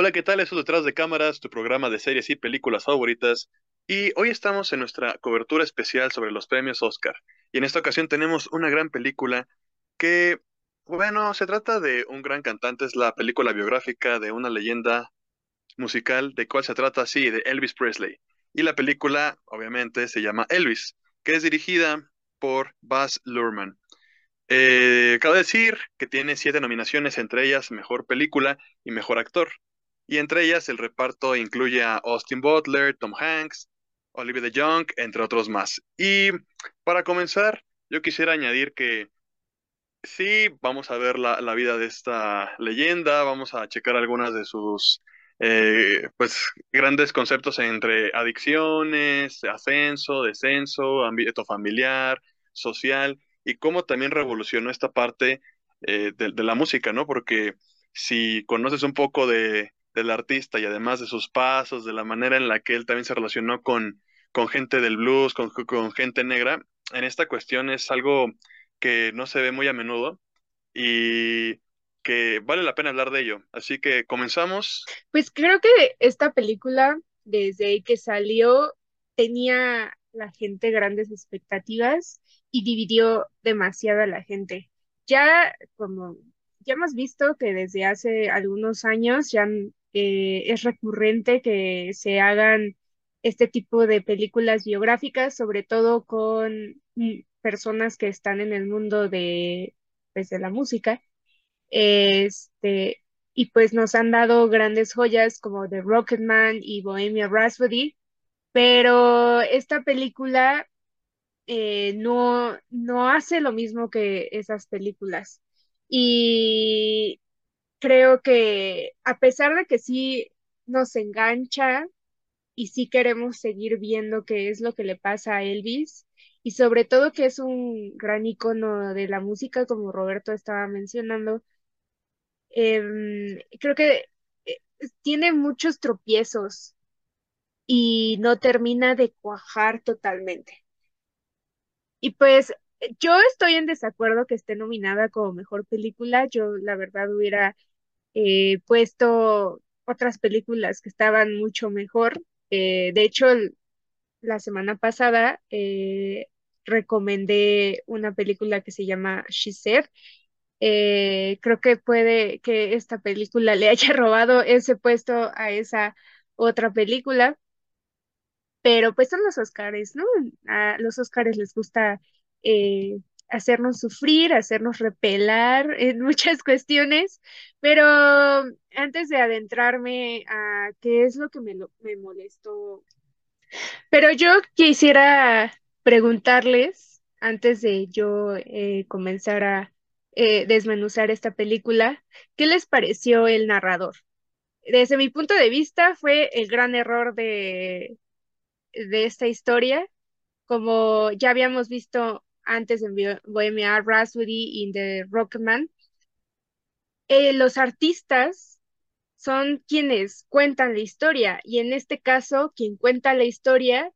Hola, ¿qué tal? Eso detrás de cámaras, tu programa de series y películas favoritas. Y hoy estamos en nuestra cobertura especial sobre los premios Oscar. Y en esta ocasión tenemos una gran película que, bueno, se trata de un gran cantante, es la película biográfica de una leyenda musical, de cuál se trata, sí, de Elvis Presley. Y la película, obviamente, se llama Elvis, que es dirigida por Baz Luhrmann. Eh, cabe decir que tiene siete nominaciones, entre ellas Mejor Película y Mejor Actor. Y entre ellas el reparto incluye a Austin Butler, Tom Hanks, Olivia de Jong, entre otros más. Y para comenzar, yo quisiera añadir que sí, vamos a ver la, la vida de esta leyenda, vamos a checar algunas de sus eh, pues grandes conceptos entre adicciones, ascenso, descenso, ámbito familiar, social, y cómo también revolucionó esta parte eh, de, de, la música, ¿no? Porque si conoces un poco de, del artista y además de sus pasos, de la manera en la que él también se relacionó con, con gente del blues, con, con gente negra, en esta cuestión es algo que no se ve muy a menudo y que vale la pena hablar de ello. Así que comenzamos. Pues creo que esta película, desde que salió, tenía la gente grandes expectativas y dividió demasiado a la gente. Ya como ya hemos visto que desde hace algunos años ya es recurrente que se hagan este tipo de películas biográficas, sobre todo con personas que están en el mundo de, pues, de la música. Este, y pues nos han dado grandes joyas como The Rocketman y Bohemia Rhapsody, pero esta película eh, no, no hace lo mismo que esas películas. Y creo que a pesar de que sí nos engancha y sí queremos seguir viendo qué es lo que le pasa a Elvis, y sobre todo que es un gran icono de la música, como Roberto estaba mencionando, eh, creo que eh, tiene muchos tropiezos y no termina de cuajar totalmente. Y pues yo estoy en desacuerdo que esté nominada como mejor película. Yo la verdad hubiera eh, puesto otras películas que estaban mucho mejor. Eh, de hecho, la semana pasada eh, recomendé una película que se llama She Said. creo que puede que esta película le haya robado ese puesto a esa otra película. Pero pues son los Oscars, ¿no? A los Oscars les gusta hacernos sufrir, hacernos repelar en muchas cuestiones, pero antes de adentrarme a qué es lo que me, me molestó, pero yo quisiera preguntarles, antes de yo eh, comenzar a eh, desmenuzar esta película, ¿qué les pareció el narrador? Desde mi punto de vista fue el gran error de, de esta historia. Como ya habíamos visto antes en Bohemia Rhapsody y The Rockman, eh, los artistas son quienes cuentan la historia y en este caso quien cuenta la historia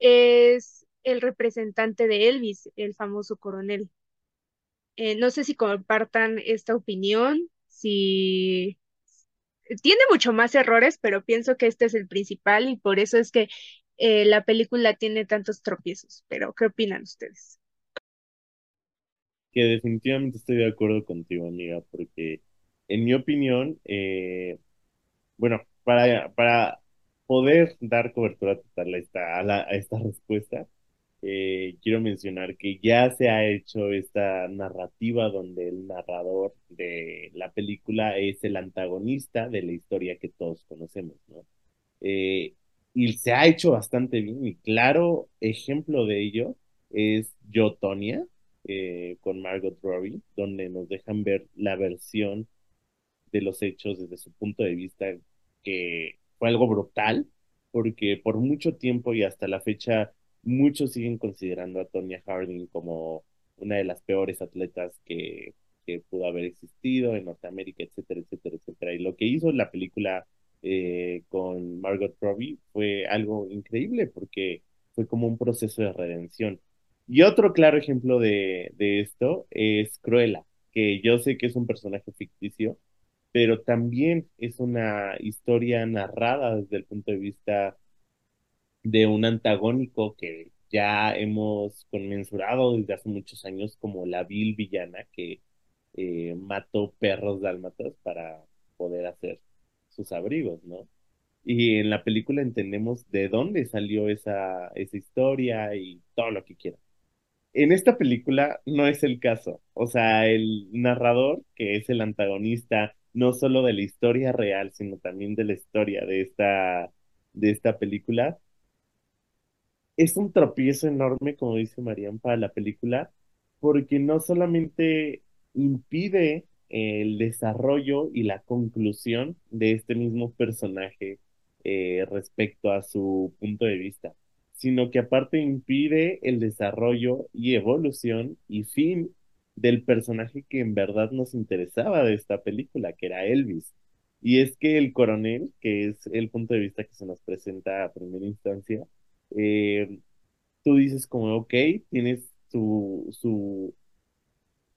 es el representante de Elvis, el famoso coronel. Eh, no sé si compartan esta opinión, si tiene mucho más errores, pero pienso que este es el principal y por eso es que eh, la película tiene tantos tropiezos. Pero, ¿qué opinan ustedes? Que definitivamente estoy de acuerdo contigo, amiga, porque en mi opinión, eh, bueno, para, para poder dar cobertura total a esta, a, esta respuesta, eh, quiero mencionar que ya se ha hecho esta narrativa donde el narrador de la película es el antagonista de la historia que todos conocemos, ¿no? Eh, y se ha hecho bastante bien y claro ejemplo de ello es Yo, Tonya, eh, con Margot Robbie, donde nos dejan ver la versión de los hechos desde su punto de vista, que fue algo brutal, porque por mucho tiempo y hasta la fecha muchos siguen considerando a Tonya Harding como una de las peores atletas que, pudo haber existido en Norteamérica, etcétera, etcétera, etcétera. Y lo que hizo la película eh, con Margot Robbie fue algo increíble porque fue como un proceso de redención. Y otro claro ejemplo de, esto es Cruella, que yo sé que es un personaje ficticio, pero también es una historia narrada desde el punto de vista de un antagónico que ya hemos conmensurado desde hace muchos años como la vil villana que eh, mató perros dálmatas para poder hacer sus abrigos, ¿no? Y en la película entendemos de dónde salió esa, esa historia y todo lo que quieran. En esta película no es el caso. O sea, el narrador, que es el antagonista no solo de la historia real, sino también de la historia de esta, de esta película, es un tropiezo enorme, como dice Marian, para la película, porque no solamente impide el desarrollo y la conclusión de este mismo personaje eh, respecto a su punto de vista, sino que aparte impide el desarrollo y evolución y fin del personaje que en verdad nos interesaba de esta película, que era Elvis. Y es que el coronel, que es el punto de vista que se nos presenta a primera instancia, eh, tú dices como, ok, tienes su, su,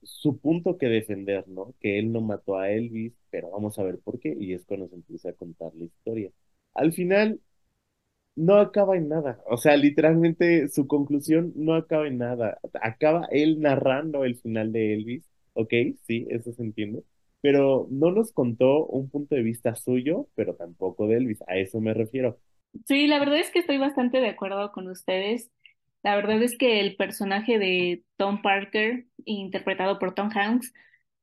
su punto que defender, ¿no? Que él no mató a Elvis, pero vamos a ver por qué, y es cuando se empieza a contar la historia. Al final, no acaba en nada. O sea, literalmente su conclusión no acaba en nada. Acaba él narrando el final de Elvis. Ok, sí, eso se entiende. Pero no nos contó un punto de vista suyo, pero tampoco de Elvis. A eso me refiero. Sí, la verdad es que estoy bastante de acuerdo con ustedes. La verdad es que el personaje de Tom Parker, interpretado por Tom Hanks,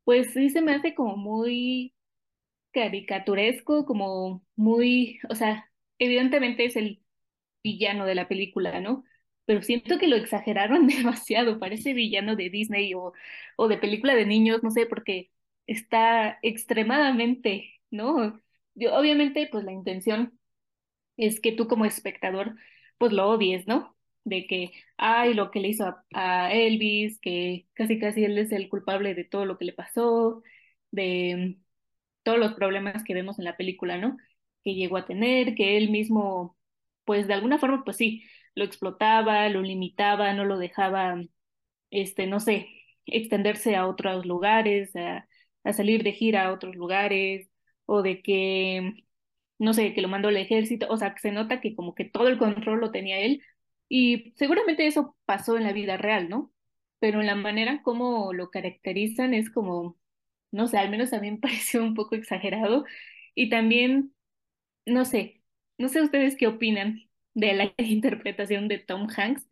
pues sí se me hace como muy caricaturesco, como muy, o sea, evidentemente es el villano de la película, ¿no? Pero siento que lo exageraron demasiado, parece villano de Disney o, o de película de niños, no sé, porque está extremadamente, ¿no? Yo, obviamente, pues la intención es que tú como espectador, pues lo odies, ¿no? De que, ay, lo que le hizo a, a Elvis, que casi casi él es el culpable de todo lo que le pasó, de todos los problemas que vemos en la película, ¿no? Que llegó a tener, que él mismo pues de alguna forma, pues sí, lo explotaba, lo limitaba, no lo dejaba, este, no sé, extenderse a otros lugares, a, a salir de gira a otros lugares, o de que, no sé, que lo mandó al ejército, o sea, se nota que como que todo el control lo tenía él, y seguramente eso pasó en la vida real, ¿no? Pero en la manera como lo caracterizan es como, no sé, al menos a mí me pareció un poco exagerado, y también, no sé, no sé ustedes qué opinan de la interpretación de Tom Hanks,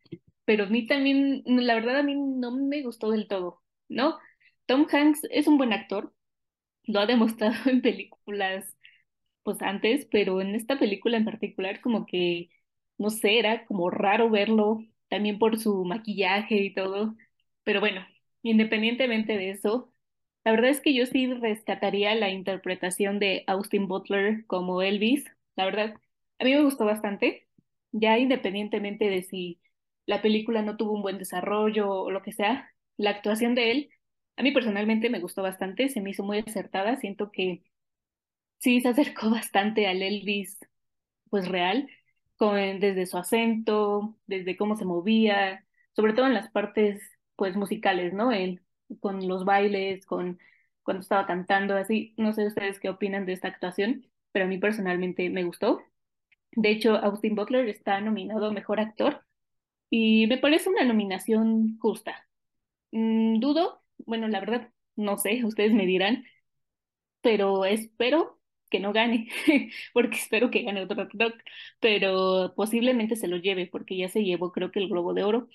pero a mí también, la verdad a mí no me gustó del todo, ¿no? Tom Hanks es un buen actor, lo ha demostrado en películas pues antes, pero en esta película en particular como que, no sé, era como raro verlo, también por su maquillaje y todo, pero bueno, independientemente de eso, la verdad es que yo sí rescataría la interpretación de Austin Butler como Elvis, la verdad, a mí me gustó bastante, ya independientemente de si la película no tuvo un buen desarrollo o lo que sea, la actuación de él, a mí personalmente me gustó bastante, se me hizo muy acertada, siento que sí se acercó bastante al Elvis, pues real, con, desde su acento, desde cómo se movía, sobre todo en las partes pues musicales, ¿no? Él, con los bailes, con cuando estaba cantando, así, no sé ustedes qué opinan de esta actuación, pero a mí personalmente me gustó. De hecho, Austin Butler está nominado a Mejor Actor y me parece una nominación justa. Mm, dudo, bueno, la verdad, no sé, ustedes me dirán, pero espero que no gane, porque espero que gane otro actor, pero posiblemente se lo lleve, porque ya se llevó creo que el Globo de Oro,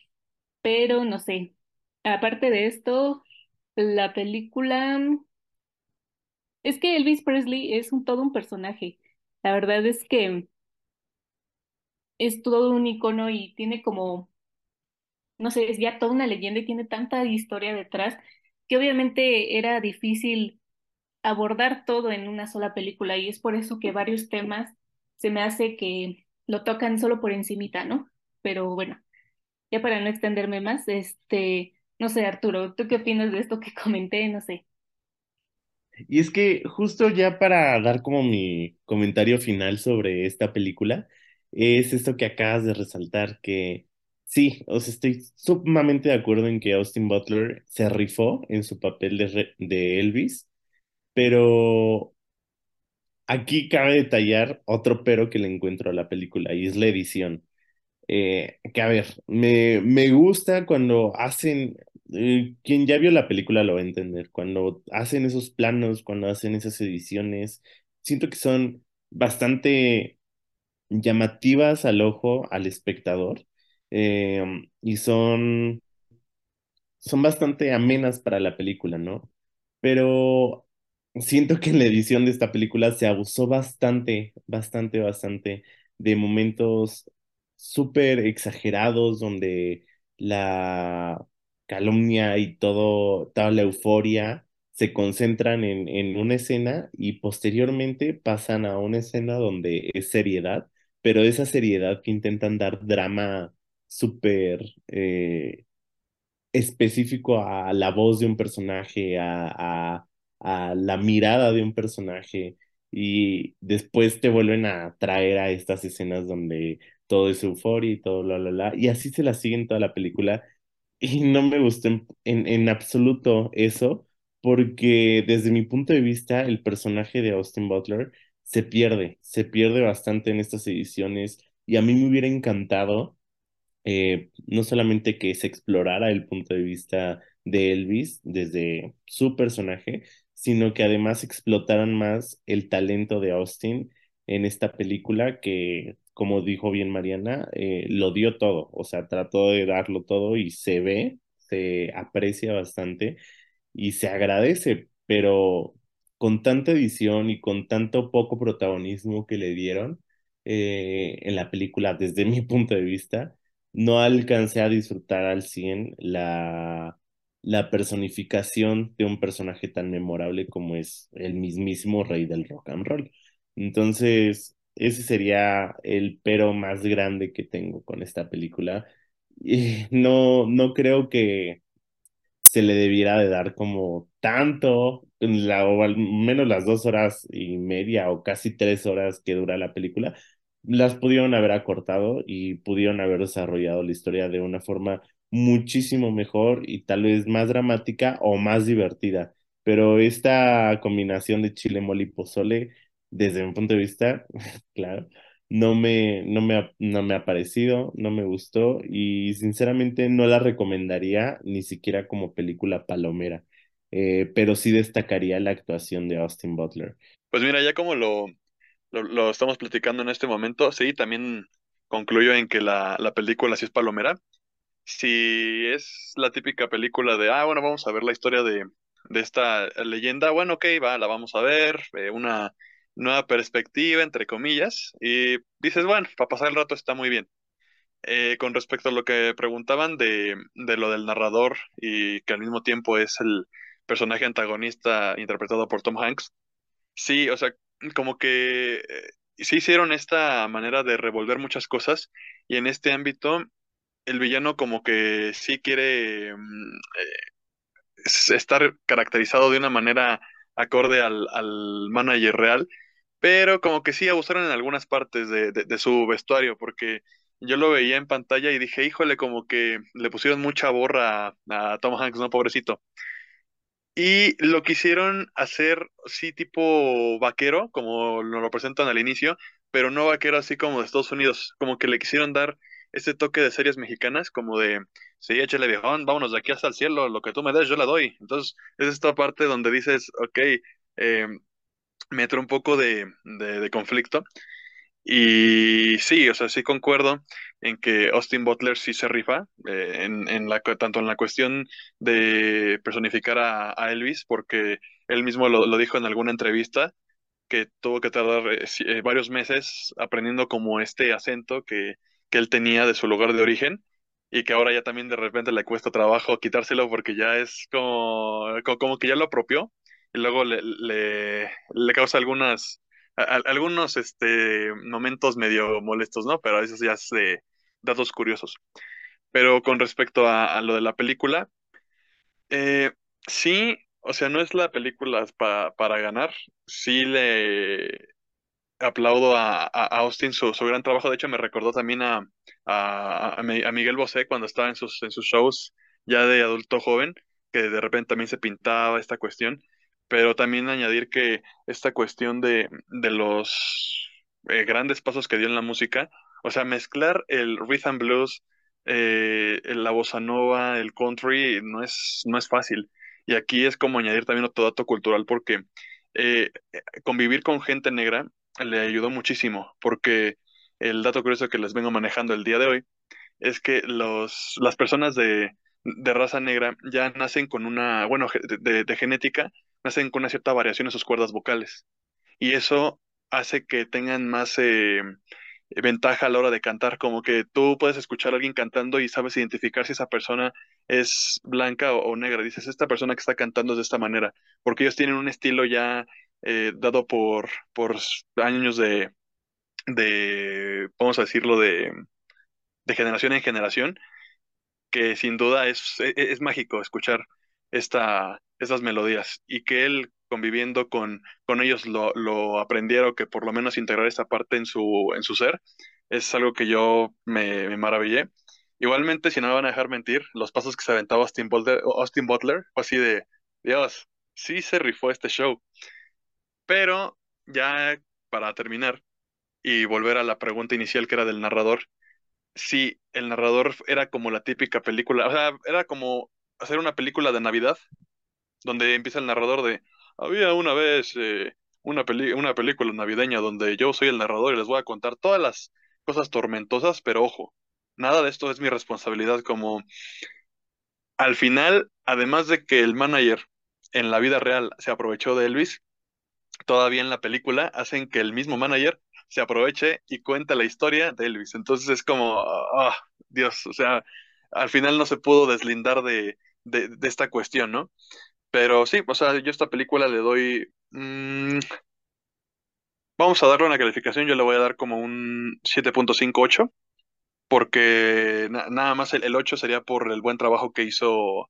pero no sé. Aparte de esto, la película... Es que Elvis Presley es un, todo un personaje. La verdad es que es todo un icono y tiene como, no sé, es ya toda una leyenda y tiene tanta historia detrás que obviamente era difícil abordar todo en una sola película y es por eso que varios temas se me hace que lo tocan solo por encimita, ¿no? Pero bueno, ya para no extenderme más, este, no sé, Arturo, ¿tú qué opinas de esto que comenté? No sé. Y es que justo ya para dar como mi comentario final sobre esta película, es esto que acabas de resaltar, que sí, o sea, estoy sumamente de acuerdo en que Austin Butler se rifó en su papel de, de Elvis, pero aquí cabe detallar otro pero que le encuentro a la película y es la edición. Eh, que a ver, me, me gusta cuando hacen, eh, quien ya vio la película lo va a entender, cuando hacen esos planos, cuando hacen esas ediciones, siento que son bastante llamativas al ojo, al espectador, eh, y son, son bastante amenas para la película, ¿no? Pero siento que en la edición de esta película se abusó bastante, bastante, bastante de momentos súper exagerados donde la calumnia y todo, toda la euforia se concentran en, en una escena y posteriormente pasan a una escena donde es seriedad, pero esa seriedad que intentan dar drama súper eh, específico a la voz de un personaje, a, a, la mirada de un personaje, y después te vuelven a traer a estas escenas donde todo es euforia y todo, la, la, la, y así se la siguen toda la película, y no me gustó en, en, en absoluto eso, porque desde mi punto de vista, el personaje de Austin Butler se pierde, se pierde bastante en estas ediciones, y a mí me hubiera encantado eh, no solamente que se explorara el punto de vista de Elvis desde su personaje, sino que además explotaran más el talento de Austin en esta película que, como dijo bien Mariana, eh, lo dio todo, o sea, trató de darlo todo y se ve, se aprecia bastante y se agradece, pero con tanta edición y con tanto poco protagonismo que le dieron eh, en la película desde mi punto de vista, no alcancé a disfrutar al 100 la, la personificación de un personaje tan memorable como es el mismísimo rey del rock and roll. Entonces, ese sería el pero más grande que tengo con esta película. Y no, no creo que se le debiera de dar como tanto, la, o al menos las dos horas y media o casi tres horas que dura la película, las pudieron haber acortado y pudieron haber desarrollado la historia de una forma muchísimo mejor y tal vez más dramática o más divertida. Pero esta combinación de chile, mole y pozole, desde mi punto de vista, claro, no me, no me, ha, no me ha parecido, no me gustó y sinceramente no la recomendaría ni siquiera como película palomera, eh, pero sí destacaría la actuación de Austin Butler. Pues mira, ya como lo, lo, estamos platicando en este momento, sí, también concluyo en que la, la película sí es palomera. Si es la típica película de, ah, bueno, vamos a ver la historia de, de esta leyenda, bueno, ok, va, la vamos a ver, eh, una nueva perspectiva, entre comillas, y dices, bueno, para pasar el rato está muy bien. Eh, con respecto a lo que preguntaban de, de lo del narrador y que al mismo tiempo es el personaje antagonista interpretado por Tom Hanks, sí, o sea, como que eh, sí hicieron esta manera de revolver muchas cosas y en este ámbito el villano como que sí quiere mm, eh, estar caracterizado de una manera acorde al, al manager real pero como que sí abusaron en algunas partes de, de, su vestuario, porque yo lo veía en pantalla y dije, híjole, como que le pusieron mucha borra a, a Tom Hanks, ¿no? Pobrecito. Y lo quisieron hacer, sí, tipo vaquero, como nos lo presentan al inicio, pero no vaquero así como de Estados Unidos, como que le quisieron dar ese toque de series mexicanas, como de, sí, échale viejón, vámonos de aquí hasta el cielo, lo que tú me des, yo la doy. Entonces, es esta parte donde dices, ok, eh, me un poco de, de, conflicto. Y sí, o sea, sí concuerdo en que Austin Butler sí se rifa, eh, en, en la, tanto en la cuestión de personificar a, Elvis, porque él mismo lo, lo, dijo en alguna entrevista, que tuvo que tardar eh, eh, varios meses aprendiendo como este acento que, que él tenía de su lugar de origen, y que ahora ya también de repente le cuesta trabajo quitárselo porque ya es como, como que ya lo apropió y luego le, le, causa algunas, algunos este, momentos medio molestos, ¿no? Pero eso ya es de datos curiosos. Pero con respecto a, lo de la película, eh, sí, o sea, no es la película pa, para ganar, sí le aplaudo a, a Austin su, su, gran trabajo, de hecho me recordó también a, a, a Miguel Bosé cuando estaba en sus, en sus shows ya de adulto joven, que de repente también se pintaba esta cuestión pero también añadir que esta cuestión de, de los eh, grandes pasos que dio en la música, o sea, mezclar el rhythm blues, eh, la bossa nova, el country, no es, no es fácil. Y aquí es como añadir también otro dato cultural, porque eh, convivir con gente negra le ayudó muchísimo, porque el dato curioso que les vengo manejando el día de hoy es que los, las personas de, de raza negra ya nacen con una, bueno, de, de genética, nacen con una cierta variación en sus cuerdas vocales. Y eso hace que tengan más eh, ventaja a la hora de cantar, como que tú puedes escuchar a alguien cantando y sabes identificar si esa persona es blanca o, negra. Dices, esta persona que está cantando es de esta manera, porque ellos tienen un estilo ya eh, dado por, por años de, de, vamos a decirlo, de, de generación en generación, que sin duda es, es, es mágico escuchar esta, esas melodías y que él conviviendo con, con ellos lo, lo aprendiera que por lo menos integrar esta parte en su, en su ser, es algo que yo me, me maravillé. Igualmente, si no me van a dejar mentir, los pasos que se aventaba Austin Butler, Austin Butler fue así de, Dios, sí se rifó este show. Pero ya para terminar y volver a la pregunta inicial que era del narrador, sí, el narrador era como la típica película, o sea, era como hacer una película de Navidad, donde empieza el narrador de, había una vez eh, una, una película navideña donde yo soy el narrador y les voy a contar todas las cosas tormentosas, pero ojo, nada de esto es mi responsabilidad como al final, además de que el manager en la vida real se aprovechó de Elvis, todavía en la película hacen que el mismo manager se aproveche y cuenta la historia de Elvis. Entonces es como, ah, Dios, o sea, al final no se pudo deslindar de, de, esta cuestión, ¿no? Pero sí, o sea, yo esta película le doy... Mm, vamos a darle una calificación, yo le voy a dar como un 7.58, porque nada más el, 8 sería por el buen trabajo que hizo,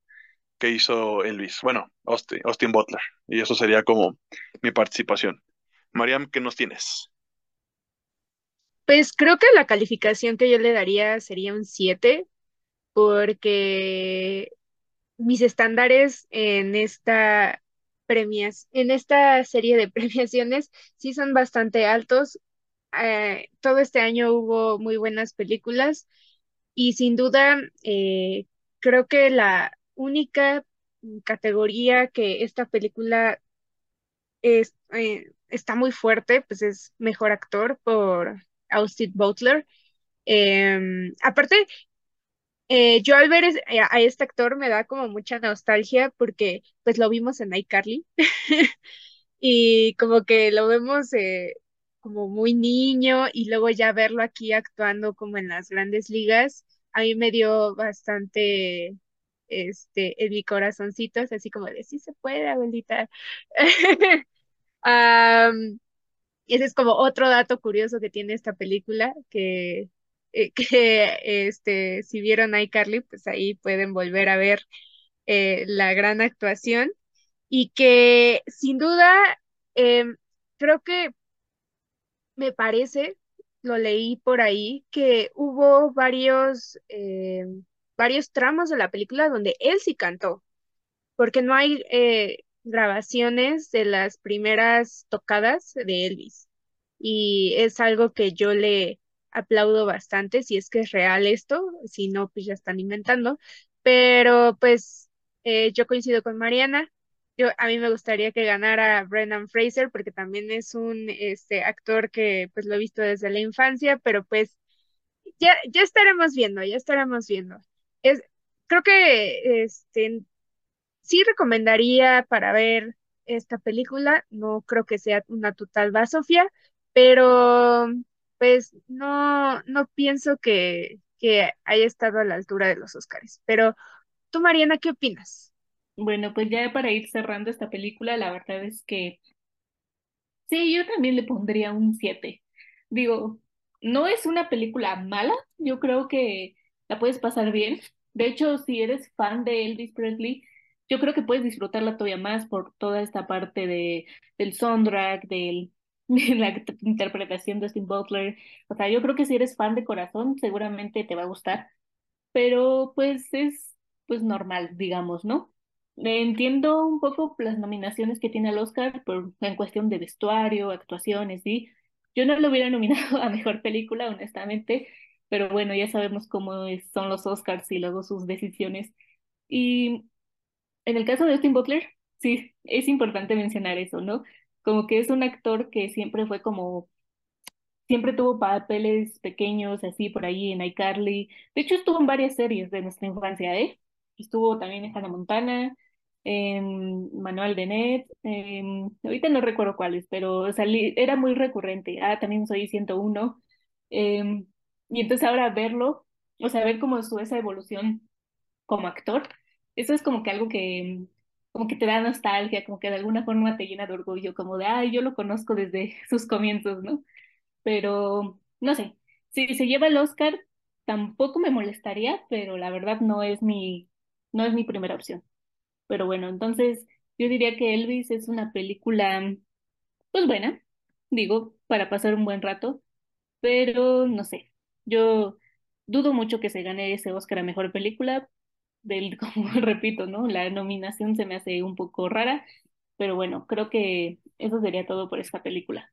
que hizo Elvis, bueno, Austin, Austin Butler, y eso sería como mi participación. Mariam, ¿qué nos tienes? Pues creo que la calificación que yo le daría sería un 7, porque mis estándares en esta premias, en esta serie de premiaciones sí son bastante altos. Eh, todo este año hubo muy buenas películas y sin duda eh, creo que la única categoría que esta película es, eh, está muy fuerte, pues es mejor actor por Austin Butler. Em, aparte, eh, yo al ver eh, a este actor me da como mucha nostalgia porque pues lo vimos en iCarly y como que lo vemos eh, como muy niño y luego ya verlo aquí actuando como en las grandes ligas, a mí me dio bastante este en mi corazoncito, así como de sí se puede, abuelita. ese es como otro dato curioso que tiene esta película, que eh, que este, si vieron iCarly, pues ahí pueden volver a ver eh, la gran actuación y que sin duda em, creo que me parece, lo leí por ahí, que hubo varios, em, varios tramos de la película donde él sí cantó, porque no hay eh, grabaciones de las primeras tocadas de Elvis. Y es algo que yo le, aplaudo bastante si es que es real esto, si no, pues ya están inventando, pero pues eh, yo coincido con Mariana. Yo, a mí me gustaría que ganara Brendan Fraser porque también es un este, actor que pues lo he visto desde la infancia, pero pues ya, ya estaremos viendo, ya estaremos viendo. Es, creo que este, sí recomendaría para ver esta película, no creo que sea una total basofia, pero pues no, no pienso que, que haya estado a la altura de los Oscars. Pero tú, Mariana, ¿qué opinas? Bueno, pues ya para ir cerrando esta película, la verdad es que sí, yo también le pondría un 7. Digo, no es una película mala, yo creo que la puedes pasar bien. De hecho, si eres fan de Elvis Presley, yo creo que puedes disfrutarla todavía más por toda esta parte de, del soundtrack, del la interpretación de Austin Butler. O sea, yo creo que si eres fan de corazón, seguramente te va a gustar, pero pues es pues normal, digamos, ¿no? entiendo un poco las nominaciones que tiene el Oscar por, en cuestión de vestuario, actuaciones, ¿sí? Yo no lo hubiera nominado a mejor película, honestamente, pero bueno, ya sabemos cómo son los Oscars y luego sus decisiones. Y en el caso de Austin Butler, sí, es importante mencionar eso, ¿no? Como que es un actor que siempre fue como, siempre tuvo papeles pequeños, así por ahí en iCarly. De hecho, estuvo en varias series de nuestra infancia, ¿eh? Estuvo también en Hannah Montana, en Manual de Net, ahorita no recuerdo cuáles, pero salí, era muy recurrente. Ah, también soy 101. Em, y entonces ahora verlo, o sea, ver como su esa evolución como actor, eso es como que algo que como que te da nostalgia, como que de alguna forma te llena de orgullo, como de, ay, yo lo conozco desde sus comienzos, ¿no? Pero, no sé, si se lleva el Oscar, tampoco me molestaría, pero la verdad no es mi, no es mi primera opción. Pero bueno, entonces yo diría que Elvis es una película, pues buena, digo, para pasar un buen rato, pero no sé, yo dudo mucho que se gane ese Oscar a Mejor Película, del, como repito, ¿no? La nominación se me hace un poco rara, pero bueno, creo que eso sería todo por esta película.